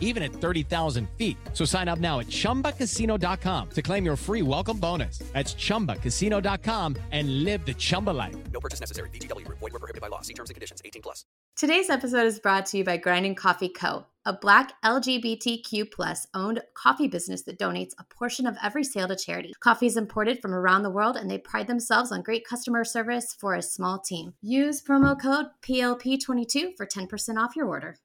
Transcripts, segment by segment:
even at 30,000 feet. So sign up now at chumbacasino.com to claim your free welcome bonus. That's chumbacasino.com and live the Chumba life. No purchase necessary. VGW Group. Void were prohibited by law. See terms and conditions. 18 plus. Today's episode is brought to you by Grinding Coffee Co., a black LGBTQ plus owned coffee business that donates a portion of every sale to charity. Coffee is imported from around the world and they pride themselves on great customer service for a small team. Use promo code PLP22 for 10% off your order.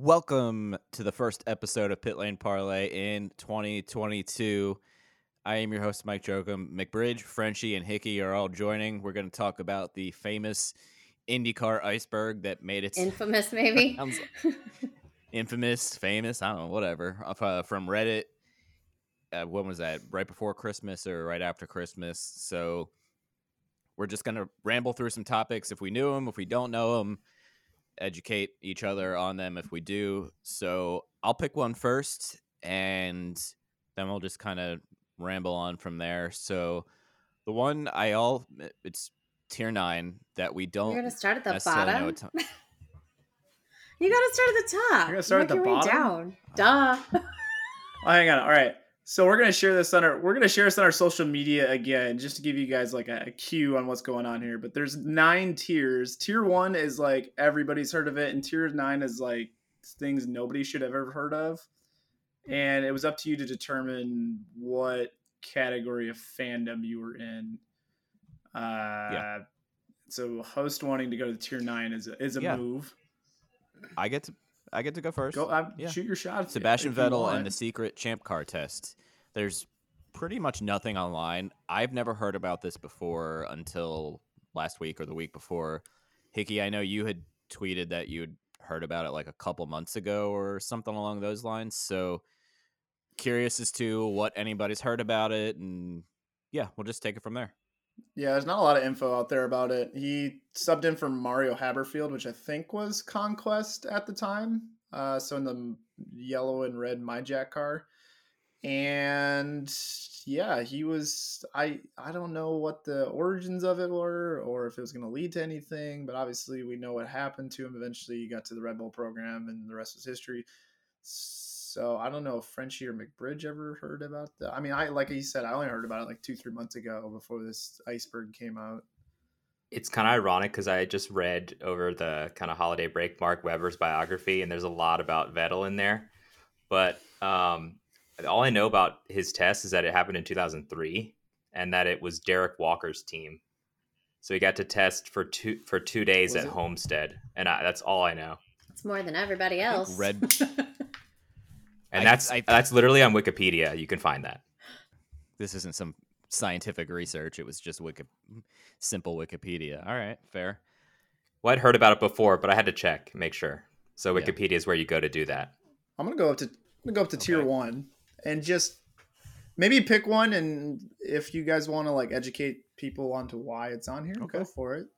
Welcome to the first episode of Pit Lane Parlay in 2022. I am your host, Mike Jokum. McBridge, Frenchie, and Hickey are all joining. We're going to talk about the famous IndyCar iceberg that made its Infamous, maybe? Infamous, famous, I don't know, whatever, uh, from Reddit. Uh, when was that? Right before Christmas or right after Christmas? So we're just going to ramble through some topics if we knew them, if we don't know them, educate each other on them if we do. So I'll pick one first and then we'll just kind of ramble on from there. So the one I all eh, it's tier 9 that we don't You're going to start at the necessarily know bottom? a You got to start at the top. You're gonna start at Work the your way bottom? down. Duh. Oh, hang on. All right. So we're gonna share this on our we're gonna share this on our social media again, just to give you guys like a, a cue on what's going on here. But there's nine tiers. Tier one is like everybody's heard of it, and tier nine is like things nobody should have ever heard of. And it was up to you to determine what category of fandom you were in. Uh, So host wanting to go to tier nine is a, is a Yeah. move. I get to I get to go first. Go uh, Yeah. shoot your shot. Sebastian you Vettel and the secret champ car test. There's pretty much nothing online. I've never heard about this before until last week or the week before. Hickey, I know you had tweeted that you had heard about it like a couple months ago or something along those lines. So curious as to what anybody's heard about it and yeah, we'll just take it from there. Yeah, there's not a lot of info out there about it. He subbed in for Mario Haberfeld, which I think was Conquest at the time. Uh, so in the yellow and red Mi-Jack car, and yeah, he was. I I don't know what the origins of it were, or if it was going to lead to anything. But obviously, we know what happened to him. Eventually, he got to the Red Bull program, and the rest is history. I don't know if Frenchie or McBridge ever heard about that. I mean, I like you said, I only heard about it like two, three months ago before this iceberg came out. it's kind of ironic because I just read over the kind of holiday break Mark Webber's biography, and there's a lot about Vettel in there. But um, all I know about his test is that it happened in 2003, and that it was Derek Walker's team. So he got to test for two for two days Was at it? Homestead, and I, that's all I know. It's more than everybody else. Red And I- that's I- that's literally on Wikipedia. You can find that. this isn't some scientific research. It was just wiki- simple Wikipedia. All right, fair. Well, I'd heard about it before, but I had to check, make sure. So Yeah. Wikipedia is where you go to do that. I'm gonna go up to I'm gonna go up to tier one and just maybe pick one. And if you guys want to like educate people onto why it's on here, Okay. go for it.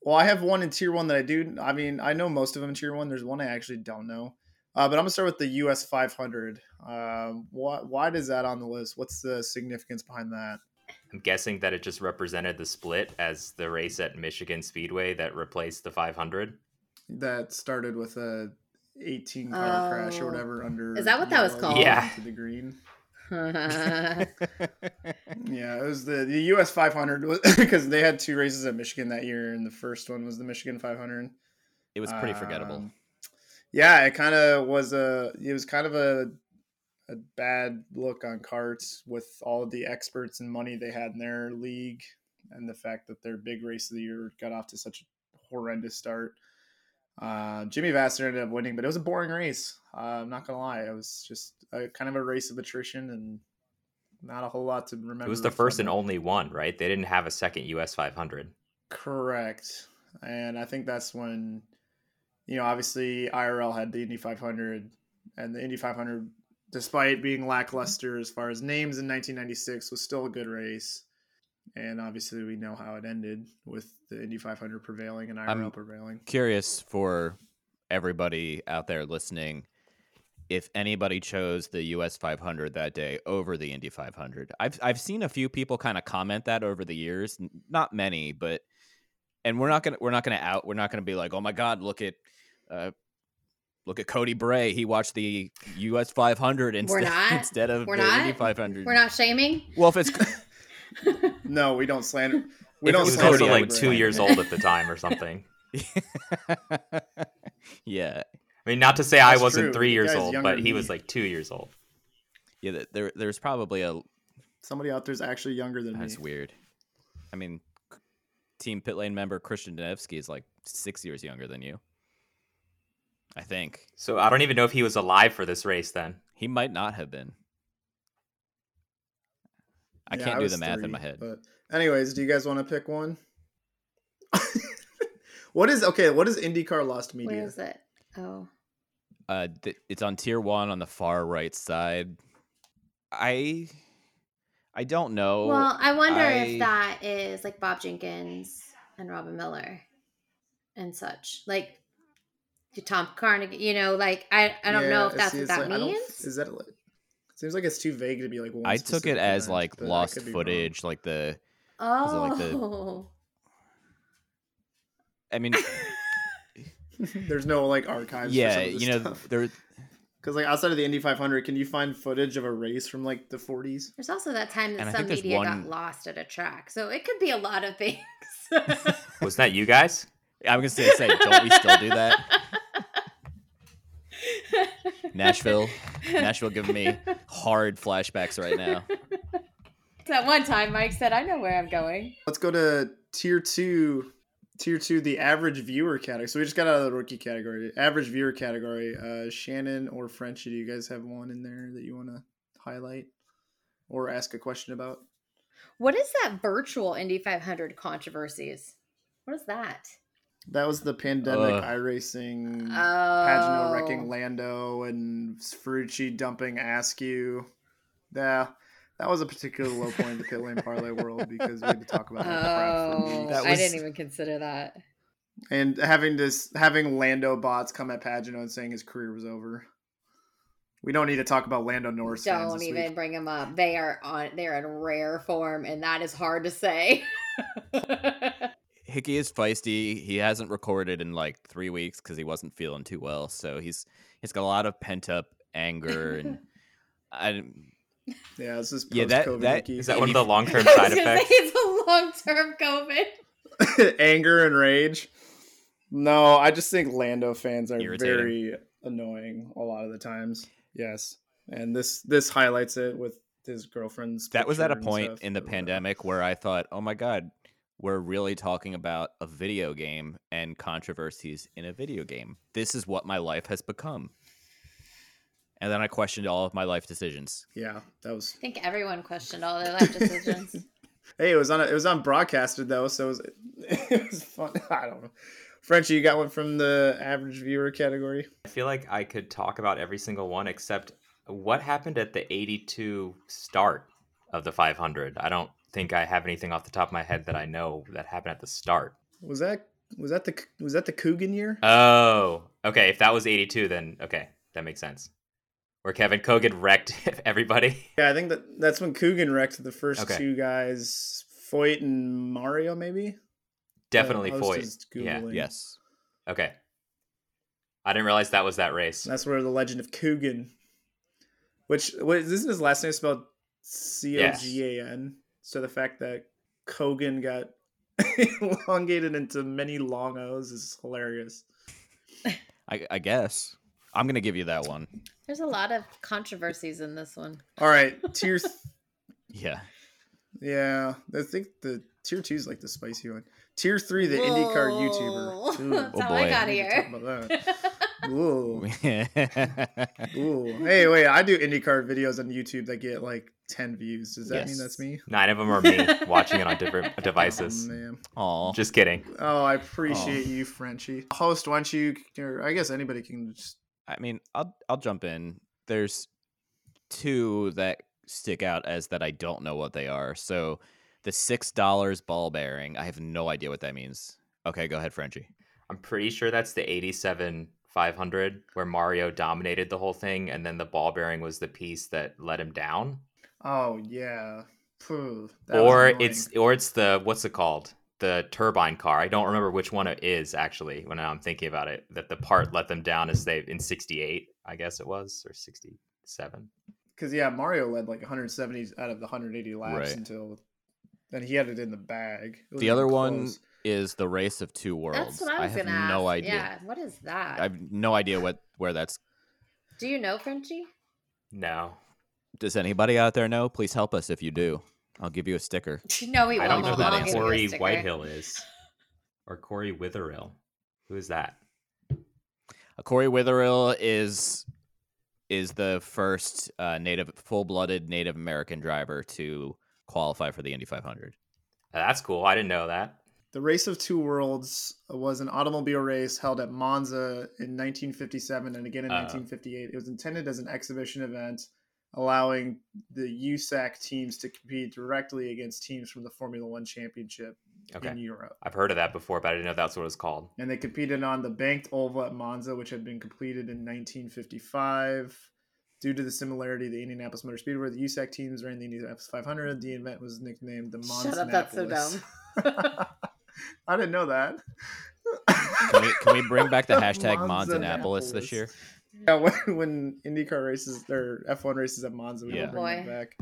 Well, I have one in tier one that I do. I mean, I know most of them in tier one. There's one I actually don't know. Uh, but I'm gonna start with the US 500. Um, why, why does that on the list? What's the significance behind that? I'm guessing that it just represented the split as the race at Michigan Speedway that replaced the 500. That started with a 18 car crash or Oh. whatever under. Is that what that was called? Yeah. To the green. yeah. Yeah, it was the the US 500 because they had two races at Michigan that year, and the first one was the Michigan 500. It was pretty forgettable. Yeah, it kind of was a it was kind of a a bad look on carts with all of the experts and money they had in their league, and the fact that their big race of the year got off to such a horrendous start. Uh, Jimmy Vasser ended up winning, but it was a boring race. Uh, I'm not gonna lie, it was just a, kind of a race of attrition and not a whole lot to remember. It was the first and only one, right? They didn't have a second US 500. Correct. And I think that's when, you know, obviously IRL had the Indy 500, and the Indy 500, despite being lackluster as far as names in 1996, was still a good race. And obviously, we know how it ended with the Indy 500 prevailing and IRL I'm- prevailing. Curious for everybody out there listening if anybody chose the US 500 that day over the Indy 500. I've I've seen a few people kind of comment that over the years, not many, but and we're not going to we're not going to out we're not going to be like, "Oh my god, look at uh look at Cody Bray. He watched the US 500 instead not. instead of We're the not. 500." We're not shaming. Well, if it's No, we don't slander. We If don't was He was slander also Cody, like would Bray. two slander years old at the time or something. yeah. I mean, not to say I wasn't true. three years old, but he me. was like two years old. Yeah, there there's probably a Somebody out there's actually younger than That's me. That's weird. I mean, c- team pit lane member Christian Danevsky is like six years younger than you. I think So I don't even know if he was alive for this race then. he might not have been. I Yeah, can't do the math in my head. But anyways, do you guys want to pick one? what is okay? What is IndyCar Lost Media? Where is it? Oh, Uh, th- it's on tier one on the far right side. I, I don't know. well, I wonder I- if that is like Bob Jenkins and Robin Miller and such, like Tom Carnegie. You know, like I, I don't know if that's see, what that like- means. Is that like? It seems like it's too vague to be like. One I took it as event, like lost could be wrong. footage, like the. oh, like the- oh. I mean, There's no like archives. yeah, you know, there. Because like outside of the Indy 500, can you find footage of a race from like the 40s? There's also that time that And some think there's media got lost at a track, so it could be a lot of things. Wasn't that you guys? I'm gonna say, say, don't we still do that? Nashville, Nashville, giving me hard flashbacks right now. that one time, Mike said, "I know where I'm going." Let's go to tier two. Tier two, the average viewer category. So we just got out of the rookie category. Average viewer category. Uh, Shannon or Frenchie, do you guys have one in there that you want to highlight or ask a question about? What is that virtual Indy 500 controversies? What is that? That was the pandemic Ugh. iRacing, Oh, Pagenaud wrecking Lando, and Ferrucci dumping Askew. Yeah, that was a particular low point in the pit lane parlay world because we had to talk about that crap for Oh, weeks. That I didn't even consider that. and having this having Lando bots come at Pagenaud and saying his career was over. We don't need to talk about Lando Norris. fans Don't this even week. bring them up. They are on. They're in rare form, and that is hard to say. Hickey is feisty. He hasn't recorded in like three weeks because he wasn't feeling too well. So he's he's got a lot of pent up anger and I Yeah, this is Yeah, that- post-COVID that- Mickey. Is that one of the long term I was side gonna effects? say it's a long term COVID. anger and rage. No, I just think Lando fans are Irritating. very annoying a lot of the times. Yes, and this this highlights it with his girlfriend's. that was at a point stuff, in the pandemic where I thought, oh my god, we're really talking about a video game and controversies in a video game. This is what my life has become. And then I questioned all of my life decisions. Yeah, that was. I think everyone questioned all their life decisions. Hey, it was on. A, it was on broadcasted though, so it was. It was fun. I don't know. Frenchie, you got one from the average viewer category. I feel like I could talk about every single one except what happened at the 82 start of the 500. I don't think I have anything off the top of my head that I know that happened at the start. Was that was that the was that the Coogan year? Oh, okay. If that was 82, then okay, that makes sense. Where Kevin Cogan wrecked everybody. Yeah, I think that that's when Coogan wrecked the first Okay. two guys, Foyt and Mario, maybe. Definitely uh, The Foyt. Yeah. Yes. Okay. I didn't realize that was that race. That's where the legend of Coogan, which what isn't his last name spelled C O G A N? So the fact that Kogan got elongated into many long O's is hilarious. I, I guess. I'm gonna give you that one. There's a lot of controversies in this one. All right, tier. Th- Yeah. yeah, I think the tier two is like the spicy one. Tier three, the IndyCar Whoa. YouTuber. Ooh, That's Oh how I oh, boy. got we need to here. talk about that. Ooh. Ooh. Hey, wait, I do IndyCar videos on YouTube that get like 10 views. Does that mean that's me? Nine of them are me watching it on different Oh, devices. man. Aw. Just kidding. Oh, I appreciate you, Frenchie. Host, why don't you, or I guess anybody can just. I mean, I'll I'll jump in. There's two that stick out as that I don't know what they are. So the six dollars ball bearing, I have no idea what that means. Okay, go ahead, Frenchie. I'm pretty sure that's the 87 500 where Mario dominated the whole thing, and then the ball bearing was the piece that let him down. Oh, yeah. Phew, or it's or it's the what's it called? The turbine car. I don't remember which one it is actually when I'm thinking about it. That the part let them down as they in 68, I guess it was, or 67. Because, yeah, Mario led like 170 out of the 180 laps Right. until. Then he had it in the bag. The other even one is the race of two worlds. That's what I was have gonna ask. no idea. Yeah, what is that? I have no idea what where that's. Do you know Frenchie? No. Does anybody out there know? Please help us if you do. I'll give you a sticker. No, we I won't. don't know who I'll you a that give Corey. Whitehill is. Or Cory Witherill. Who is that? Uh, Cory Witherill is is the first uh, native, full-blooded Native American driver to qualify for the Indy 500. That's cool. I didn't know that. The Race of Two Worlds was an automobile race held at Monza in 1957 and again in Oh. 1958. It was intended as an exhibition event, allowing the USAC teams to compete directly against teams from the Formula One Championship in Europe. I've heard of that before, but I didn't know that's what it was called. And they competed on the banked oval at Monza, which had been completed in 1955. Due to the similarity of the Indianapolis Motor Speedway, the USAC teams ran the Indianapolis 500. The event was nicknamed the Monza. Shut up, that's so dumb. I didn't know that. Can we, can we bring back the hashtag Monzanapolis Monzanapolis. this year? Yeah, when, when IndyCar races or F1 races at Monza, we Yeah. will bring that oh, Boy. back.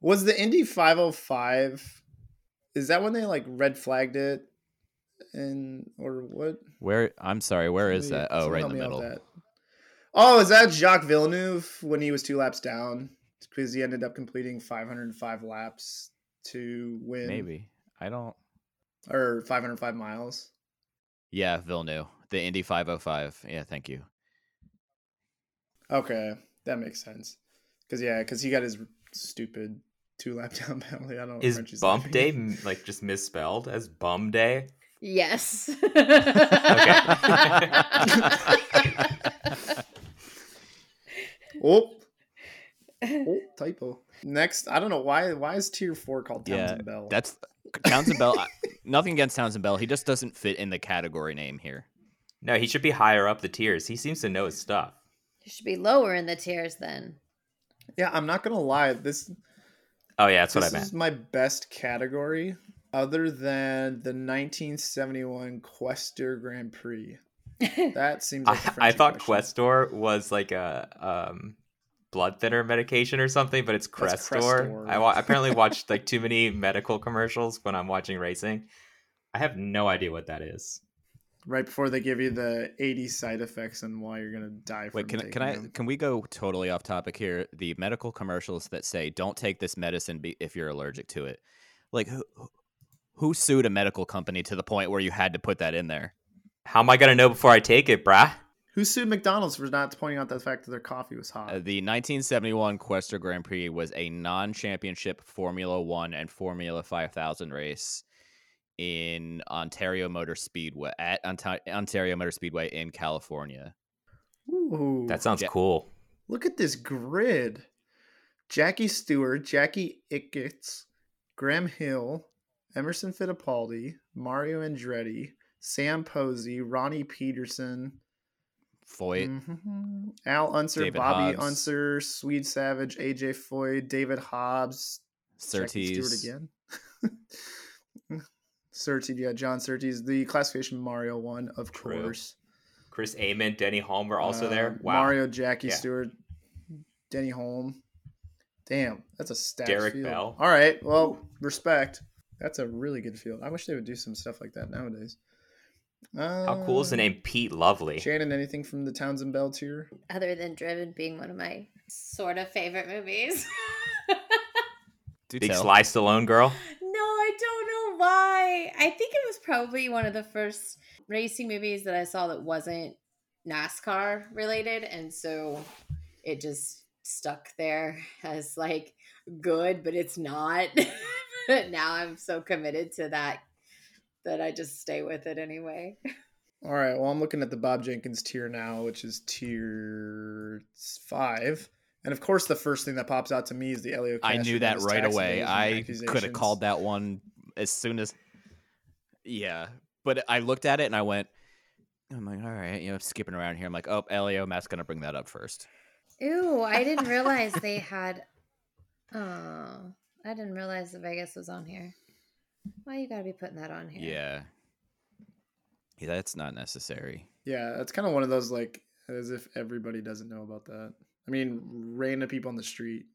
Was the Indy 505? Is that when they like red flagged it, and or what? Where? I'm sorry. Where is that? Oh, right in the middle. that. Oh, is that Jacques Villeneuve when he was two laps down because he ended up completing 505 laps to win? Maybe. I don't. or 505 miles. Yeah, Villeneuve, the Indy 505. Yeah, thank you. Okay, that makes sense. Because yeah, because he got his stupid two lap down penalty. I don't know. what Is Frenchie's bump laughing day like just misspelled as bum day? Yes. Oh, oh, typo. Next, I don't know why. Why is tier four called Yeah, Townsend Bell? That's Townsend Bell. Nothing against Townsend Bell. He just doesn't fit in the category name here. No, he should be higher up the tiers. He seems to know his stuff. You should be lower in the tiers then. yeah. I'm not gonna lie. This Oh yeah, that's what I meant. this is my best category, other than the 1971 Questor Grand Prix. That seems. Like a I, I Frenchie thought question. Questor was like a um, blood thinner medication or something, but it's That's Crestor. Crestor. I wa- apparently watched like too many medical commercials when I'm watching racing. I have no idea what that is. Right before they give you the 80 side effects and why you're gonna die. From Wait, can, can I them. can we go totally off topic here? The medical commercials that say don't take this medicine be- if you're allergic to it. Like who who sued a medical company to the point where you had to put that in there? How am I gonna know before I take it, brah? Who sued McDonald's for not pointing out the fact that their coffee was hot? Uh, the 1971 Questor Grand Prix was a non-championship Formula 1 and Formula 5000 race in Ontario Motor Speedway at Ontario Motor Speedway in California. Ooh, That sounds Yeah. cool. look at this grid. Jackie Stewart, Jackie Icketts, Graham Hill, Emerson Fittipaldi, Mario Andretti, Sam Posey, Ronnie Peterson, Foyt, mhm, Al Unser, David Bobby Hobbs. Unser, Swede Savage, AJ Foyt, David Hobbs, Jackie Stewart Surtees, again. Surtees, yeah, John Surtees, the classification Mario one, of True. course. Chris Amon, Denny Hulme were also Uh, there. Wow. Mario, Jackie Yeah. Stewart, Denny Hulme. Damn, that's a stacked Derek field. Bell. All right, well, respect. That's a really good field. I wish they would do some stuff like that nowadays. How cool is the Uh, name Pete Lovely? Shannon, anything from the Townsend Bell tier? Other than Driven being one of my sort of favorite movies. do Big tell. Sly Stallone girl. No, I don't know why. I think it was probably one of the first racing movies that I saw that wasn't NASCAR related, and so it just stuck there as like good, but it's not. but now I'm so committed to that that I just stay with it anyway. All right. Well, I'm looking at the Bob Jenkins tier now, which is tier five. And of course, the first thing that pops out to me is the Elio. I knew that right away. I could have called that one as soon as. Yeah, but I looked at it and I went. I'm like, all right, you know, skipping around here. I'm like, oh, Elio, Matt's gonna bring that up first. Ew, I didn't realize they had. Oh, I didn't realize the Vegas was on here. Why you gotta be putting that on here? Yeah, yeah, that's not necessary. Yeah, that's kind of one of those like as if everybody doesn't know about that. I mean, random people on the street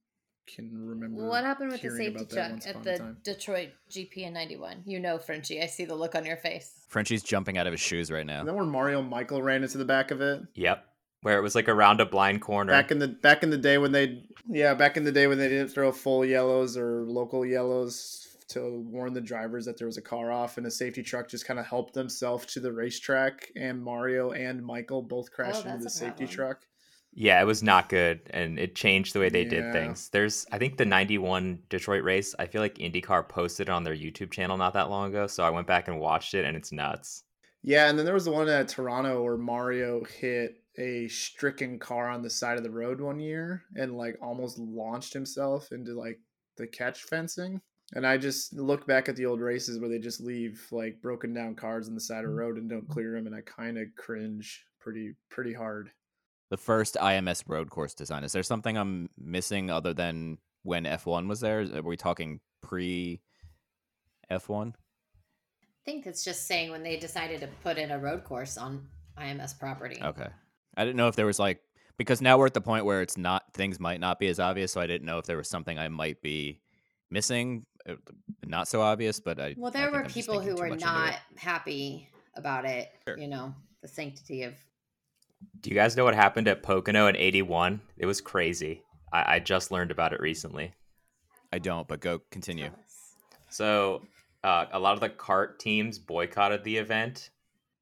can remember. What happened with the safety about that truck at the. Detroit GP in '91? You know, Frenchie. I see the look on your face. Frenchie's jumping out of his shoes right now. And then when Mario Michael ran into the back of it Yep. Where it was like around a blind corner. back in the back in the day when they yeah back in the day when they didn't throw full yellows or local yellows to warn the drivers that there was a car off and a safety truck just kind of helped themselves to the racetrack and Mario and Michael both crashed oh, into Oh, that's the safety problem. truck. Yeah, it was not good, and it changed the way they did things. There's, I think, the '91 Detroit race. I feel like IndyCar posted it on their YouTube channel not that long ago, so I went back and watched it, and it's nuts. Yeah, and then there was the one at Toronto where Mario hit a stricken car on the side of the road one year and like almost launched himself into like the catch fencing. And I just look back at the old races where they just leave like broken down cars on the side of the mm. road and don't clear them, and I kind of cringe pretty pretty hard. The first IMS road course design. Is there something I'm missing other than when F1 was there? Are we talking pre F1? I think it's just saying when they decided to put in a road course on IMS property. Okay. I didn't know if there was like because now we're at the point where it's not things might not be as obvious, so I didn't know if there was something I might be missing, not so obvious, but I Well, I there think were people who were not happy about it. Sure. You know, the sanctity of. Do you guys know what happened at Pocono in '81? It was crazy. I, I just learned about it recently. I don't, but go continue. So, uh, a lot of the CART teams boycotted the event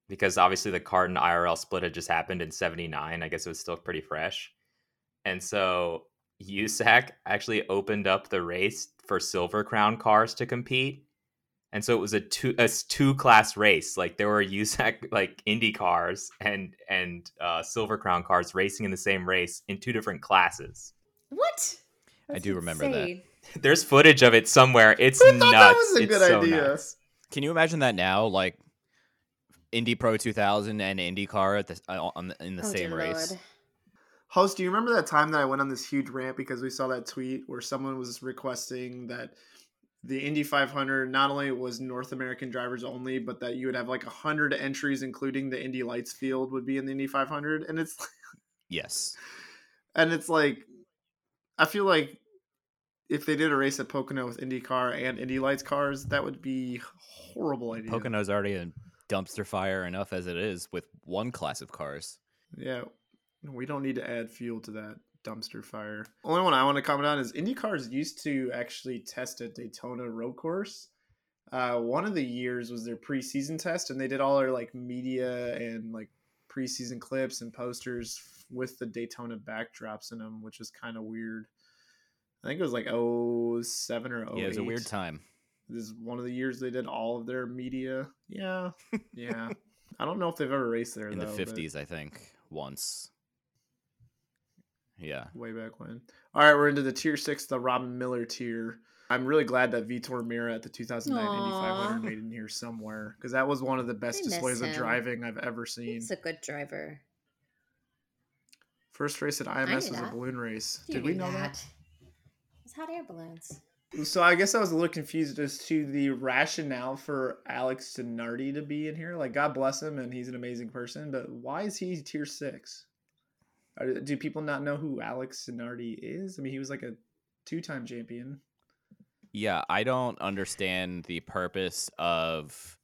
because obviously the CART and IRL split had just happened in 79. I guess it was still pretty fresh. And so, USAC actually opened up the race for Silver Crown cars to compete. And so it was a two a two class race. Like there were USAC like Indy cars and and uh, Silver Crown cars racing in the same race in two different classes. What? I That's do remember that. There's footage of it somewhere. It's Who nuts. that was a it's good so idea? nuts. Can you imagine that now, like Indy Pro 2000 and IndyCar at the uh, on the, in the Oh, same race? Lord. Host, do you remember that time that I went on this huge rant because we saw that tweet where someone was requesting that the Indy 500 not only was North American drivers only, but that you would have like 100 entries, including the Indy Lights field, would be in the Indy 500? And it's Yes. and it's like I feel like if they did a race at Pocono with IndyCar and Indy Lights cars, that would be horrible idea. Pocono's already a dumpster fire enough as it is with one class of cars. Yeah, we don't need to add fuel to that dumpster fire. Only one I want to comment on is Indy cars used to actually test at Daytona road course. Uh, one of the years was their preseason test, and they did all their like media and like preseason clips and posters with the Daytona backdrops in them, which is kind of weird. I think it was like 07 or 08. Yeah, it was a weird time. This is one of the years they did all of their media. Yeah, yeah. I don't know if they've ever raced there In the though, but- 50s, I think, once. Yeah. way back when. All right, we're into the tier six, the Robin Miller tier. I'm really glad that Vitor Meira at the 2009 Indy 500 made it in here somewhere because that was one of the best I miss displays of driving I've ever seen. He's a good driver. First race at IMS knew was a balloon race. You Did we knew know that? It's hot air balloons. So I guess I was a little confused as to the rationale for Alex Zanardi to be in here. Like, God bless him, and he's an amazing person, but why is he tier six? Are- Do people not know who Alex Zanardi is? I mean, he was like a two-time champion. Yeah, I don't understand the purpose of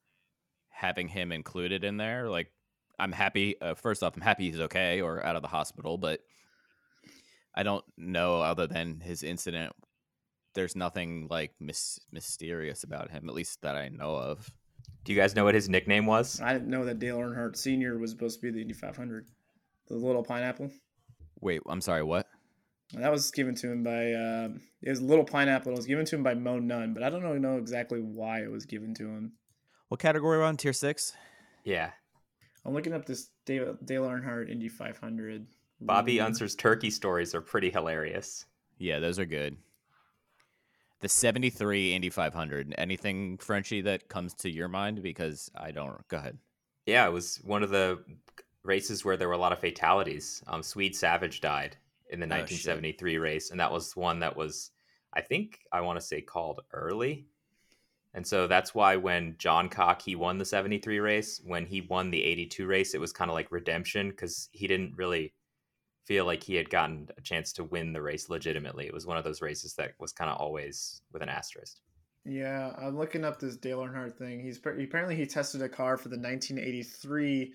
having him included in there. Like, I'm happy. Uh, first off, I'm happy he's okay or out of the hospital, but I don't know other than his incident. There's nothing like mis- mysterious about him, at least that I know of. Do you guys know what his nickname was? I didn't know that Dale Earnhardt Sr. was supposed to be the Indy 500. the little pineapple. Wait, I'm sorry. What? That was given to him by uh, it was little pineapple. It was given to him by Mo Nunn, but I don't know, know exactly why it was given to him. What category are we on? Tier six. Yeah. I'm looking up this Dale, Dale Earnhardt Indy 500. Bobby rumor. Unser's turkey stories are pretty hilarious. Yeah, those are good. The 73 Indy 500. Anything Frenchy that comes to your mind? Because I don't. Go ahead. Yeah, it was one of the races where there were a lot of fatalities. Um, Swede Savage died in the Oh, shit. 1973 race, and that was one that was, I think, I want to say called early. And so that's why when Johncock he won the 73 race, when he won the 82 race, it was kind of like redemption because he didn't really feel like he had gotten a chance to win the race legitimately. It was one of those races that was kind of always with an asterisk. Yeah, I'm looking up this Dale Earnhardt thing. He's apparently he tested a car for the 1983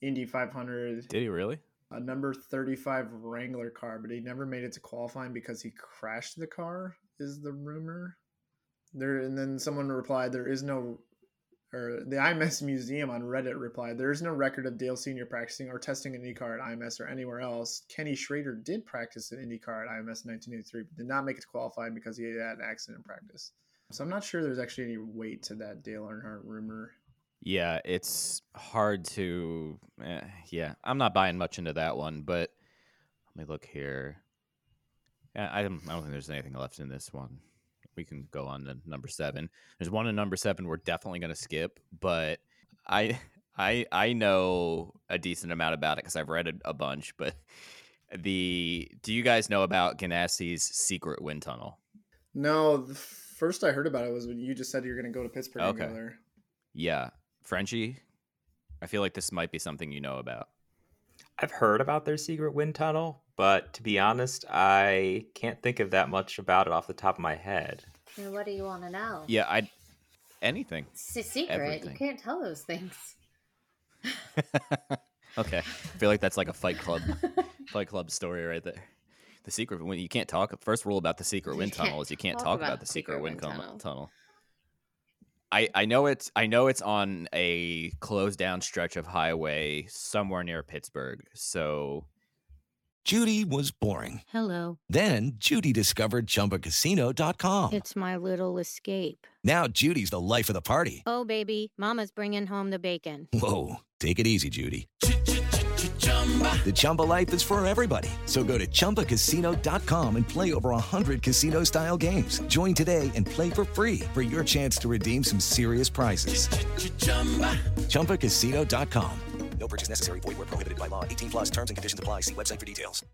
Indy 500, Did he really? a number 35 Wrangler car, but he never made it to qualifying because he crashed the car. Is the rumor there? And then someone replied, "There is no." Or the IMS Museum on Reddit replied, "There is no record of Dale Senior practicing or testing an IndyCar at IMS or anywhere else. Kenny Schrader did practice an IndyCar at IMS in 1983, but did not make it to qualifying because he had an accident in practice." So I'm not sure there's actually any weight to that Dale Earnhardt rumor. Yeah, it's hard to. eh, yeah, I'm not buying much into that one, but let me look here. I don't, I don't think there's anything left in this one. We can go on to number seven. There's one in number seven we're definitely going to skip, but I I I know a decent amount about it because I've read a, a bunch. But the do you guys know about Ganassi's secret wind tunnel? No, the first I heard about it was when you just said you're going to go to Pittsburgh Okay. and go there. Yeah, Frenchie. I feel like this might be something you know about. I've heard about their secret wind tunnel, but to be honest, I can't think of that much about it off the top of my head. And what do you want to know? Yeah, I anything. It's a secret. Everything. You can't tell those things. okay, I feel like that's like a Fight Club, Fight Club story right there. The secret when you can't talk. First rule about the secret wind tunnel is you can't talk talk about about, the the secret, secret wind, wind tunnel. tunnel. Tunnel. I I know it's I know it's on a closed down stretch of highway somewhere near Pittsburgh. So Judy was boring. Hello. Then Judy discovered ChumbaCasino.com. It's my little escape. Now Judy's the life of the party. Oh, baby, Mama's bringing home the bacon. Whoa, take it easy, Judy. The Chumba life is for everybody. So go to ChumbaCasino.com and play over 100 casino-style games. Join today and play for free for your chance to redeem some serious prizes. ChumbaCasino.com. No purchase necessary. Void where prohibited by law. 18 plus terms and conditions apply. See website for details.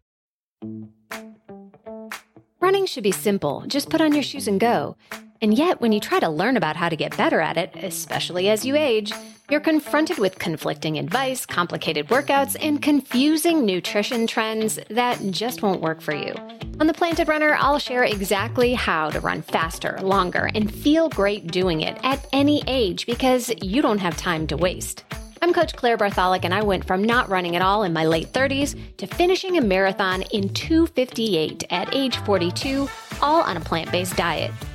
Running should be simple. Just put on your shoes and go. And yet, when you try to learn about how to get better at it, especially as you age, you're confronted with conflicting advice, complicated workouts, and confusing nutrition trends that just won't work for you. On The Planted Runner, I'll share exactly how to run faster, longer, and feel great doing it at any age because you don't have time to waste. I'm Coach Claire Bartholik, and I went from not running at all in my late 30s to finishing a marathon in 258 at age 42, all on a plant based diet.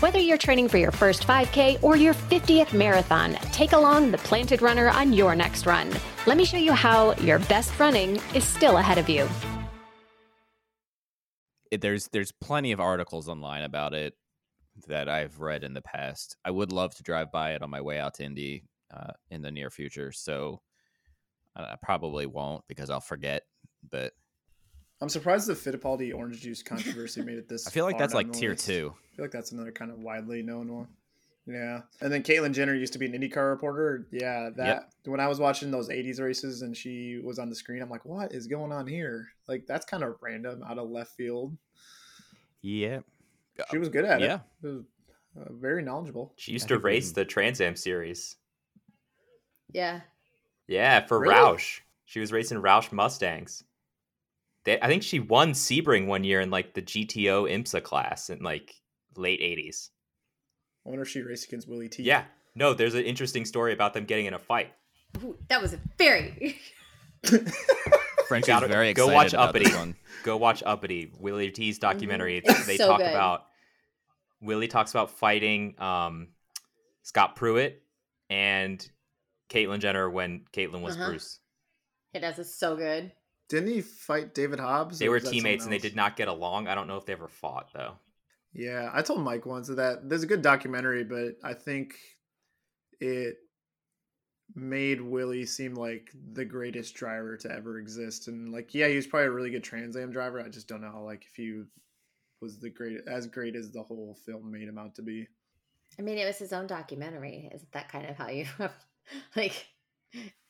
Whether you're training for your first 5K or your 50th marathon, take along the Planted Runner on your next run. Let me show you how your best running is still ahead of you. it, there's there's plenty of articles online about it that I've read in the past. I would love to drive by it on my way out to Indy uh, in the near future. So I I probably won't because I'll forget. But I'm surprised the Fittipaldi orange juice controversy made it this. I feel like far that's like tier list. two. I feel like that's another kind of widely known one. Yeah, and then Caitlyn Jenner used to be an IndyCar reporter. Yeah, that when I was watching those '80s races and she was on the screen, I'm like, what is going on here? Like that's kind of random, out of left field. Yeah, She was good at yeah. it. It was, uh, very knowledgeable. She used I to race the Trans Am series. Yeah. Yeah, for Really? Roush. She was racing Roush Mustangs. They, I think she won Sebring one year in like the GTO IMSA class, in like late 80s. I wonder if she raced against Willie T. Yeah. No, there's an interesting story about them getting in a fight. Ooh, that was a very. Frenchie's Gotta- very go watch about Uppity. this one. Go watch Uppity, Willie T's documentary. Mm-hmm. It's they so talk good. about Willie talks about fighting um, Scott Pruett and Caitlyn Jenner when Caitlyn was Uh-huh. Bruce. It does. It's so good. Didn't he fight David Hobbs? They were was that someone teammates and they did not get along. I don't know if they ever fought though. Yeah, I told Mike once that there's a good documentary, but I think it made Willie seem like the greatest driver to ever exist. And like, yeah, he was probably a really good Trans Am driver. I just don't know how like if he was the great as great as the whole film made him out to be. I mean, it was his own documentary. Isn't that kind of how you like?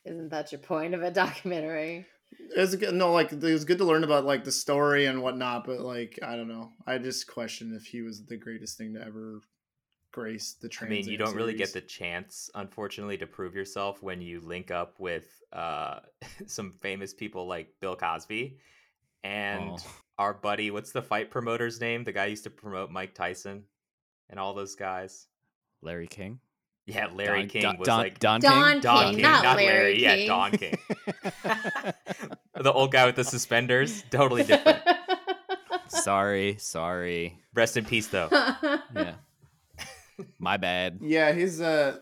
Isn't that your point of a documentary? It was good, no, like it was good to learn about like the story and whatnot, but like I don't know, I just question if he was the greatest thing to ever grace the train. I mean, you don't really get the chance, unfortunately, to prove yourself when you link up with uh, some famous people like Bill Cosby and Oh. our buddy. What's the fight promoter's name? The guy used to promote Mike Tyson and all those guys. Larry King. Yeah, Larry Don- King Don- was Don- like Don Don King. Don King, King, not not Larry Larry. Yeah, King. Don King. the old guy with the suspenders. Totally different. sorry, sorry. Rest in peace, though. Yeah, my bad. Yeah, his uh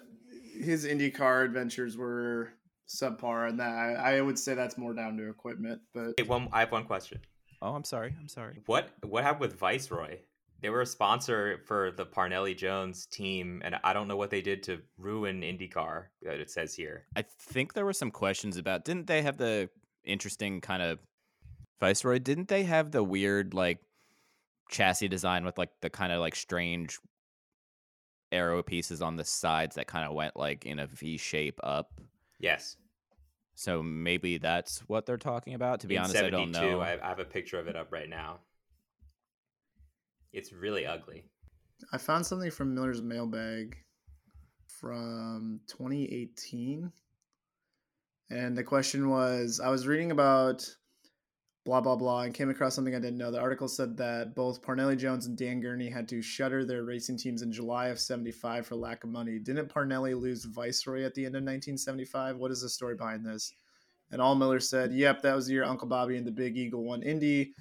his IndyCar adventures were subpar, and that I, I would say that's more down to equipment. But Hey, one, I have one question. Oh, I'm sorry. I'm sorry. What what happened with Viceroy? They were a sponsor for the Parnelli Jones team, and I don't know what they did to ruin IndyCar. That it says here. I think there were some questions about. Didn't they have the interesting kind of Viceroy? Didn't they have the weird like chassis design with like the kind of like strange arrow pieces on the sides that kind of went like in a V shape up? Yes, So maybe that's what they're talking about. To be in honest, I don't 72, know. I have a picture of it up right now. It's really ugly. I found something from Miller's mailbag from 2018. And the question was I was reading about blah, blah, blah, and came across something I didn't know. The article said that both Parnelli Jones and Dan Gurney had to shutter their racing teams in July of 75 for lack of money. Didn't Parnelli lose Viceroy at the end of 1975? What is the story behind this? And All Miller said, Yep, that was the year Uncle Bobby and the Big Eagle won Indy.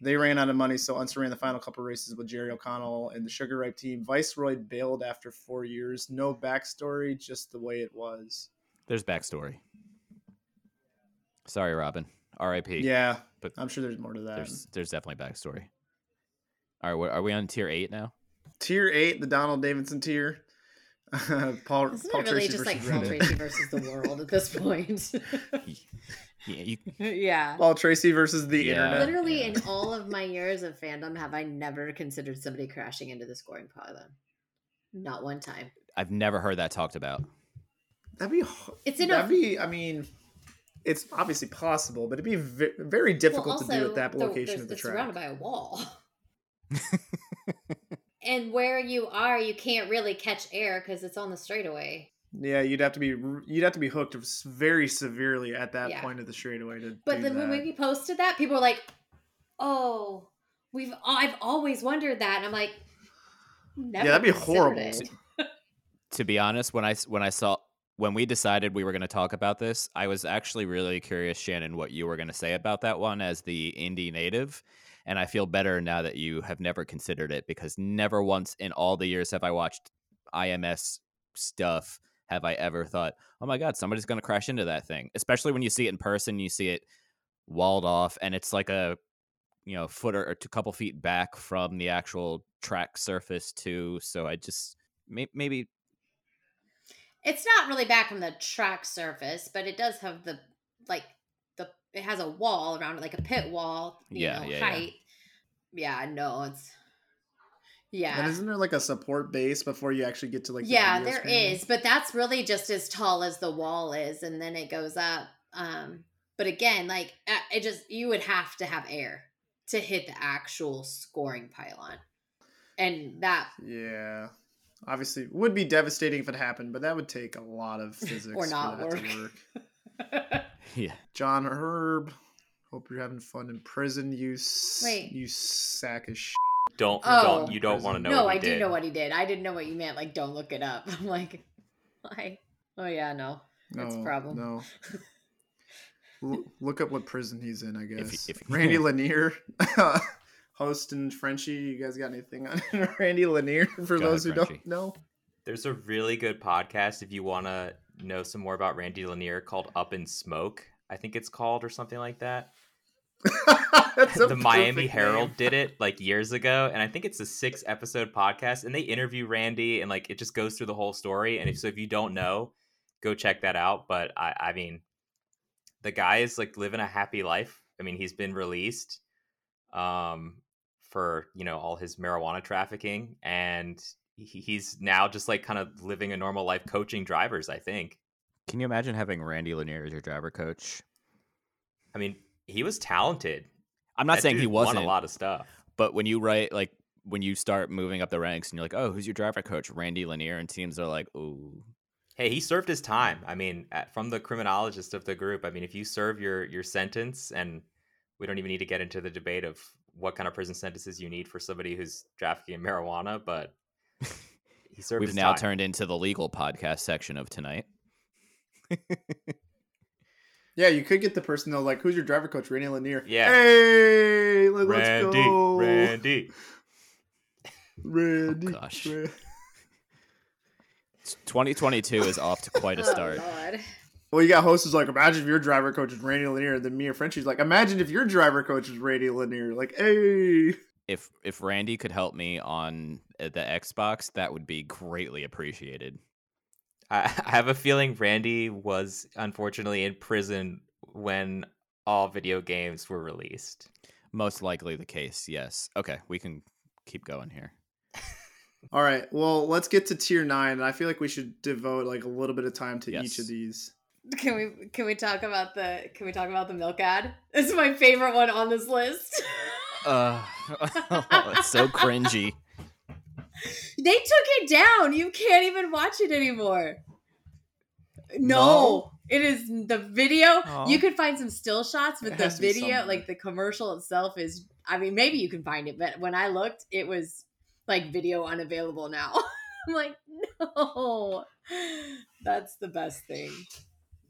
They ran out of money, so Unser ran the final couple races with Jerry O'Connell and the Sugaripe team. Viceroy bailed after four years. No backstory, just the way it was. There's backstory. Sorry, Robin. R.I.P. Yeah, but I'm sure there's more to that. there's there's definitely backstory. All right, what- are we on tier eight now? Tier eight, the Donald Davidson tier. Paul, Isn't Paul it really Tracy just like versus Paul Tracy versus the world at this point? Yeah, you, yeah. Paul Tracy versus the Yeah. internet. Literally, in all of my years of fandom, have I never considered somebody crashing into the scoring pylon? Not one time. I've never heard that talked about. That'd be. It's in That'd a- be. I mean, it's obviously possible, but it'd be ve- very difficult to do at that the- location there's- of the it's track. surrounded by a wall. and where you are, you can't really catch air because it's on the straightaway. Yeah, you'd have to be you'd have to be hooked very severely at that Yeah. point of the straightaway to. But do then when we posted that, people were like, "Oh, we've I've always wondered that," and I'm like, Never Yeah, that'd be horrible. it. to be honest, when I s- when I saw when we decided we were going to talk about this, I was actually really curious, Shannon, what you were going to say about that one as the indie native. And I feel better now that you have never considered it because never once in all the years have I watched IMS stuff have I ever thought, oh my God, somebody's going to crash into that thing. Especially when you see it in person, you see it walled off and it's like a, you know, foot or a couple feet back from the actual track surface too. So I just, may- maybe It's not really back from the track surface, but it does have the like the it has a wall around it, like a pit wall. You Yeah, know, yeah, yeah. height. Yeah, no, it's And yeah. isn't there like a support base before you actually get to like? the yeah, video there screen? is, but that's really just as tall as the wall is, and then it goes up. Um, but again, like uh, it just you would have to have air to hit the actual scoring pylon, and that Yeah, obviously would be devastating if it happened, but that would take a lot of physics Or not for that to work. work. yeah. John Herb, hope you're having fun in prison. You s- Wait. you sack of sh- don't Oh. don't you don't oh. want to know. no, what he I do did. know what he did. I didn't know what you meant. Like, don't look it up. I'm like, why? Oh yeah, no, that's a problem. No. L- look up what prison he's in, I guess. if- Randy Lanier, host and Frenchie. You guys got anything on Randy Lanier for Go those who ahead, don't know? There's a really good podcast if you want to know some more about Randy Lanier called Up in Smoke. I think it's called or something like that. That's the Miami perfect Herald name. did it like years ago, and I think it's a six episode podcast, and they interview Randy, and like it just goes through the whole story. And if so, if you don't know, go check that out. But I, I mean, the guy is like living a happy life. I mean, he's been released, um, for you know all his marijuana trafficking, and he- he's now just like kind of living a normal life, coaching drivers. I think. Can you imagine having Randy Lanier as your driver coach? I mean, he was talented. I'm not That saying he dude won wasn't a lot of stuff. But when you write like when you start moving up the ranks and you're like, oh, who's your driver coach? Randy Lanier, and teams are like, ooh, Hey, he served his time. I mean, at, from the criminologist of the group. I mean, if you serve your your sentence, and we don't even need to get into the debate of what kind of prison sentences you need for somebody who's trafficking in marijuana, but he served. we've now time. turned into the legal podcast section of tonight. Yeah, you could get the person though, like, who's your driver coach? Randy Lanier. Yeah. Hey, let, Randy, us go. Randy. Randy. gosh. Ra- 2022 is off to quite a start. Oh, Lord. Well, you got hosts like, imagine if your driver coach is Randy Lanier, then me or Frenchie's like, imagine if your driver coach is Randy Lanier. Like, hey. if if Randy could help me on uh, the Xbox, that would be greatly appreciated. I, I have a feeling Randy was unfortunately in prison when all video games were released. Most likely the case. Yes. Okay, we can keep going here. All right. Well, let's get to tier nine. And I feel like we should devote like a little bit of time to each of these. Can we can we talk about the can we talk about the milk ad? This is my favorite one on this list. Uh, it's so cringy. They took it down. You can't even watch it anymore. No, No? it is the video. You could find some still shots, but the has to be video, like the commercial itself, is. I mean, maybe you can find it, but when I looked, it was like video unavailable now. I'm like, no, that's the best thing.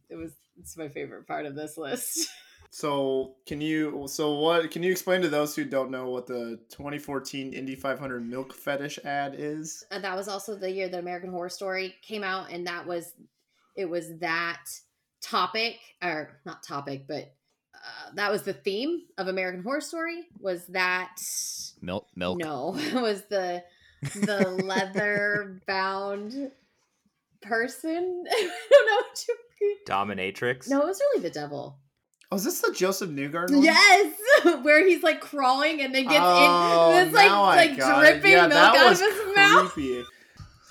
It was. It's my favorite part of this list. So, can you? So, what? Can you explain to those who don't know what the 2014 Indy 500 milk fetish ad is? and that was also the year that American Horror Story came out, and that was it was that topic or not topic, but uh, that was the theme of American Horror Story. Was that Milk, milk. no? Was the the leather bound person? I don't know. What you, Dominatrix. no, it was really the devil. Oh, is this the Josef Newgarden? one? Yes, where he's like crawling and then gets Oh, in. It's like like dripping Yeah, milk out of his mouth. creepy.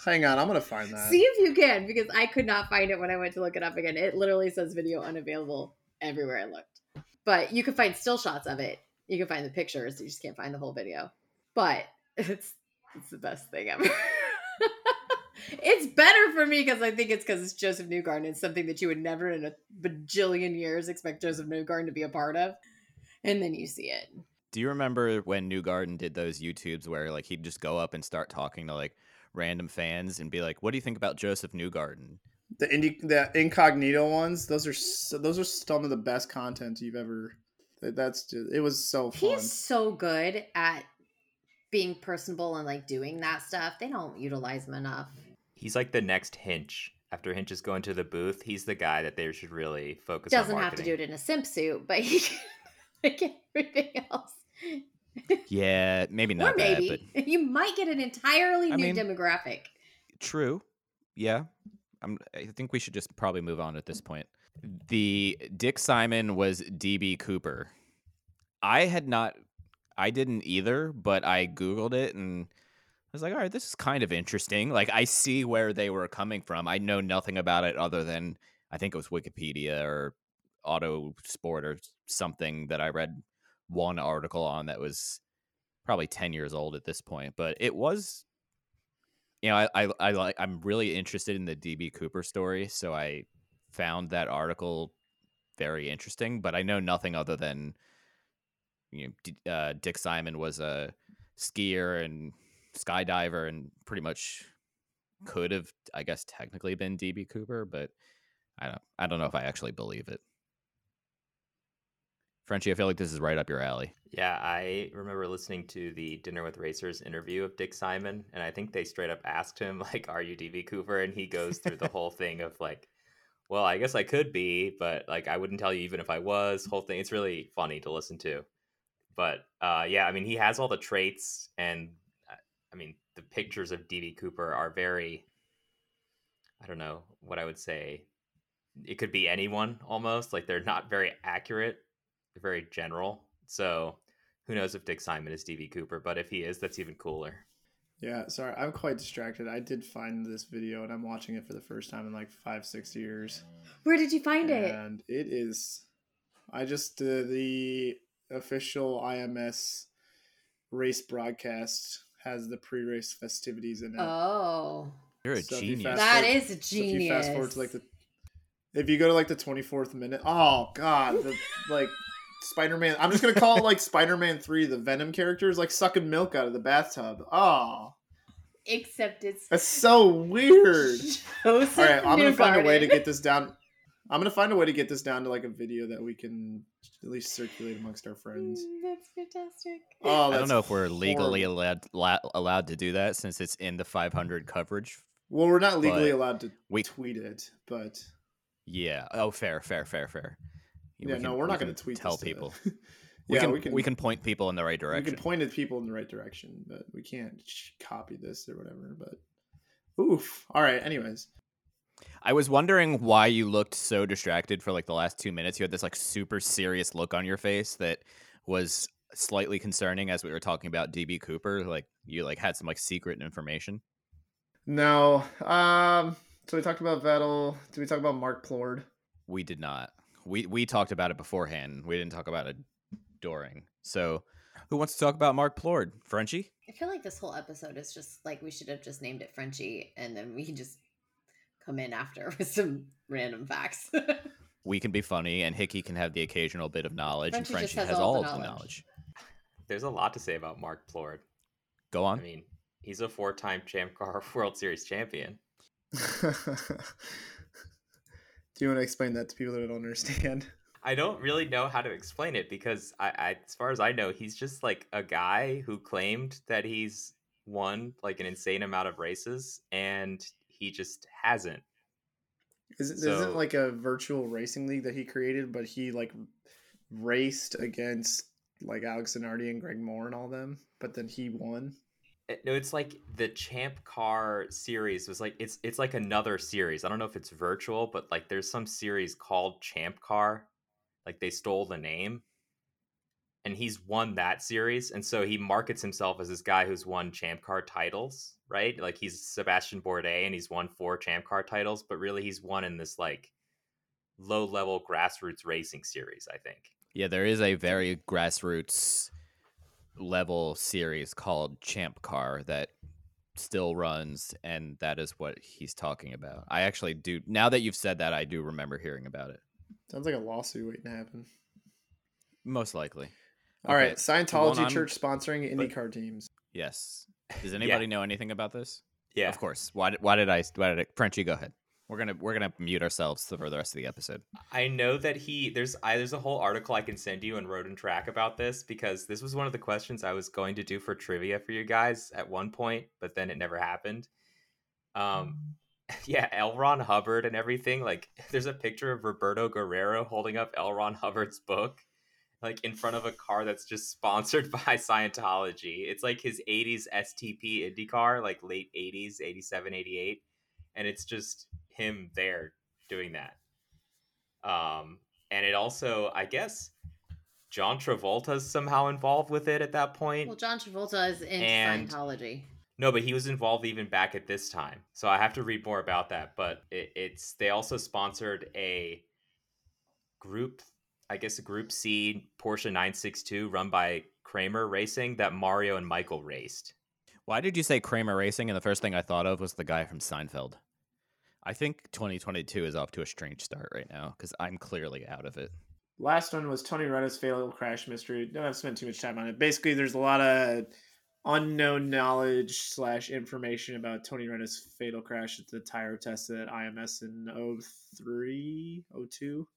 Hang on, I'm gonna find that. See if you can, because I could not find it when I went to look it up again. It literally says video unavailable everywhere I looked. But you can find still shots of it. You can find the pictures. You just can't find the whole video. But it's it's the best thing ever. it's better for me because I think it's because it's Josef Newgarden. It's something that you would never in a bajillion years expect Josef Newgarden to be a part of. And then you see it. Do you remember when Newgarden did those YouTubes where like he'd just go up and start talking to like random fans and be like, "What do you think about Joseph Newgarden?" the indie, the incognito ones. Those are so, those are some of the best content you've ever. That's just, it was so fun. He's so good at being personable and like doing that stuff. They don't utilize him enough. He's like the next Hinch. After Hinch is going to the booth, he's the guy that they should really focus Doesn't on. have to do it in a simp suit, but he can like everything else. Yeah, maybe or not that, maybe but you might get an entirely I new mean- demographic. True. Yeah. I'm, I think we should just probably move on at this point. The Dick Simon was DB Cooper. I had not, I didn't either, but I Googled it and I was like, all right, this is kind of interesting. Like, I see where they were coming from. I know nothing about it other than I think it was Wikipedia or Auto Sport or something that I read one article on that was probably 10 years old at this point, but it was you know, I, I, I like, I'm really interested in the DB Cooper story, so I found that article very interesting. But I know nothing other than, you know, uh, Dick Simon was a skier and skydiver and pretty much could have, I guess, technically been DB Cooper, but I don't I don't know if I actually believe it. Frenchie, I feel like this is right up your alley. Yeah, I remember listening to the Dinner with Racers interview of Dick Simon, and I think they straight up asked him, like, are you DB Cooper? And he goes through the whole thing of like, well, I guess I could be, but like I wouldn't tell you even if I was, whole thing. It's really funny to listen to. But uh yeah, I mean he has all the traits and I mean the pictures of DB Cooper are very I don't know what I would say. It could be anyone almost. Like they're not very accurate. They're very general. So who knows if Dick Simon is DB Cooper, but if he is, that's even cooler. Yeah, sorry, I'm quite distracted. I did find this video and I'm watching it for the first time in like five, six years. Where did you find it? And it is, I just, uh, the official IMS race broadcast has the pre race festivities in it. Oh, You're a So if you genius. fast that forward- is a so if you fast forward to like the, if you go to like the 24th minute, oh god, the, like Spider Man, I'm just gonna call it like Spider Man 3, the Venom character is like sucking milk out of the bathtub. Oh, Except it's that's so weird. Josef All right, I'm gonna find a way to get this down. I'm gonna find a way to get this down to like a video that we can at least circulate amongst our friends. Mm, That's fantastic. Oh, I don't know if we're legally allowed la- allowed to do that since it's in the 500 coverage. Well, we're not legally allowed to we- tweet it, but Yeah. Oh, fair, fair, fair, fair. We yeah, no, can- we're we not gonna tweet Tell this to- people. We yeah, can, we can we can point people in the right direction. we can point at people in the right direction, but we can't sh- copy this or whatever. But oof. All right. Anyways, I was wondering why you looked so distracted for like the last two minutes. You had this like super serious look on your face that was slightly concerning as we were talking about DB Cooper. Like you like had some like secret information. no. Um. So we talked about Vettel. Did we talk about Mark Plord? We did not. We we talked about it beforehand. We didn't talk about it during. So who wants to talk about Mark Plord? Frenchie? I feel like this whole episode is just like we should have just named it Frenchie, and then we just come in after with some random facts. We can be funny, and Hickey can have the occasional bit of knowledge, Frenchie and just Frenchie has has, all all the of the knowledge. knowledge. There's a lot to say about Mark Plord. Go on. I mean, he's a four-time Champ Car World Series champion. Do you want to explain that to people that don't understand? I don't really know how to explain it because I, I as far as I know, he's just like a guy who claimed that he's won like an insane amount of races and he just hasn't. Isn't, So- isn't it like a virtual racing league that he created, but he like raced against like Alex Zanardi and Greg Moore and all them, but then he won. Uh, No, it's like the Champ Car series was like it's it's like another series. I don't know if it's virtual, but like there's some series called Champ Car. Like they stole the name. And he's won that series, and so he markets himself as this guy who's won Champ Car titles, right? Like he's Sebastian Bourdais, and he's won four Champ Car titles, but really he's won in this like low level grassroots racing series. I think. Yeah, there is a very grassroots level series called Champ Car that still runs, and that is what he's talking about. I actually do. Now that you've said that, I do remember hearing about it. Sounds like a lawsuit waiting to happen. Most likely. All Okay, right, Scientology I'm- church sponsoring but- IndyCar teams. Yes. Does anybody know anything about this? Yeah. Of course. Why did why did I why did I Frenchie go ahead. We're gonna we're gonna mute ourselves for the rest of the episode. I know that he there's I there's a whole article I can send you on Road and Track about this because this was one of the questions I was going to do for trivia for you guys at one point, but then it never happened. Um yeah, L. Ron Hubbard and everything. Like there's a picture of Roberto Guerrero holding up L. Ron Hubbard's book, like in front of a car that's just sponsored by Scientology. It's like his 80s STP Indy car, like late 80s, 87, 88. And it's just him there doing that. Um, and it also, I guess, John Travolta's somehow involved with it at that point. well, John Travolta is in And- Scientology. No, but he was involved even back at this time. So I have to read more about that. But it, it's they also sponsored a group, I guess a Group C Porsche 962 run by Kramer Racing that Mario and Michael raced. Why did you say Kramer Racing? And the first thing I thought of was the guy from Seinfeld. I think 2022 is off to a strange start right now because I'm clearly out of it. Last one was Tony Renna's fatal crash mystery. Don't have to spend too much time on it. Basically, there's a lot of unknown knowledge slash information about Tony Renna's fatal crash at the tire test at IMS in 03, 02.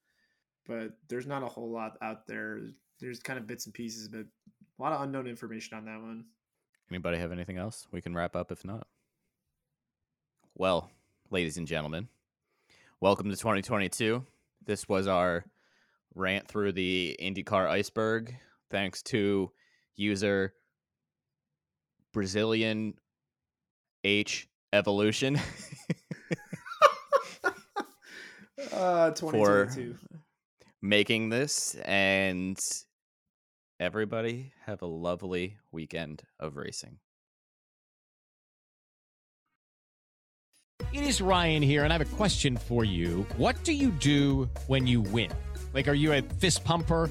But there's not a whole lot out there. There's kind of bits and pieces, but a lot of unknown information on that one. Anybody have anything else? We can wrap up if not. Well, ladies and gentlemen, welcome to 2022. This was our rant through the IndyCar iceberg. Thanks to user Brazilian H Evolution Uh, for 2022. Making this. And everybody have a lovely weekend of racing. It is Ryan here, and I have a question for you. What do you do when you win? Like, are you a fist pumper?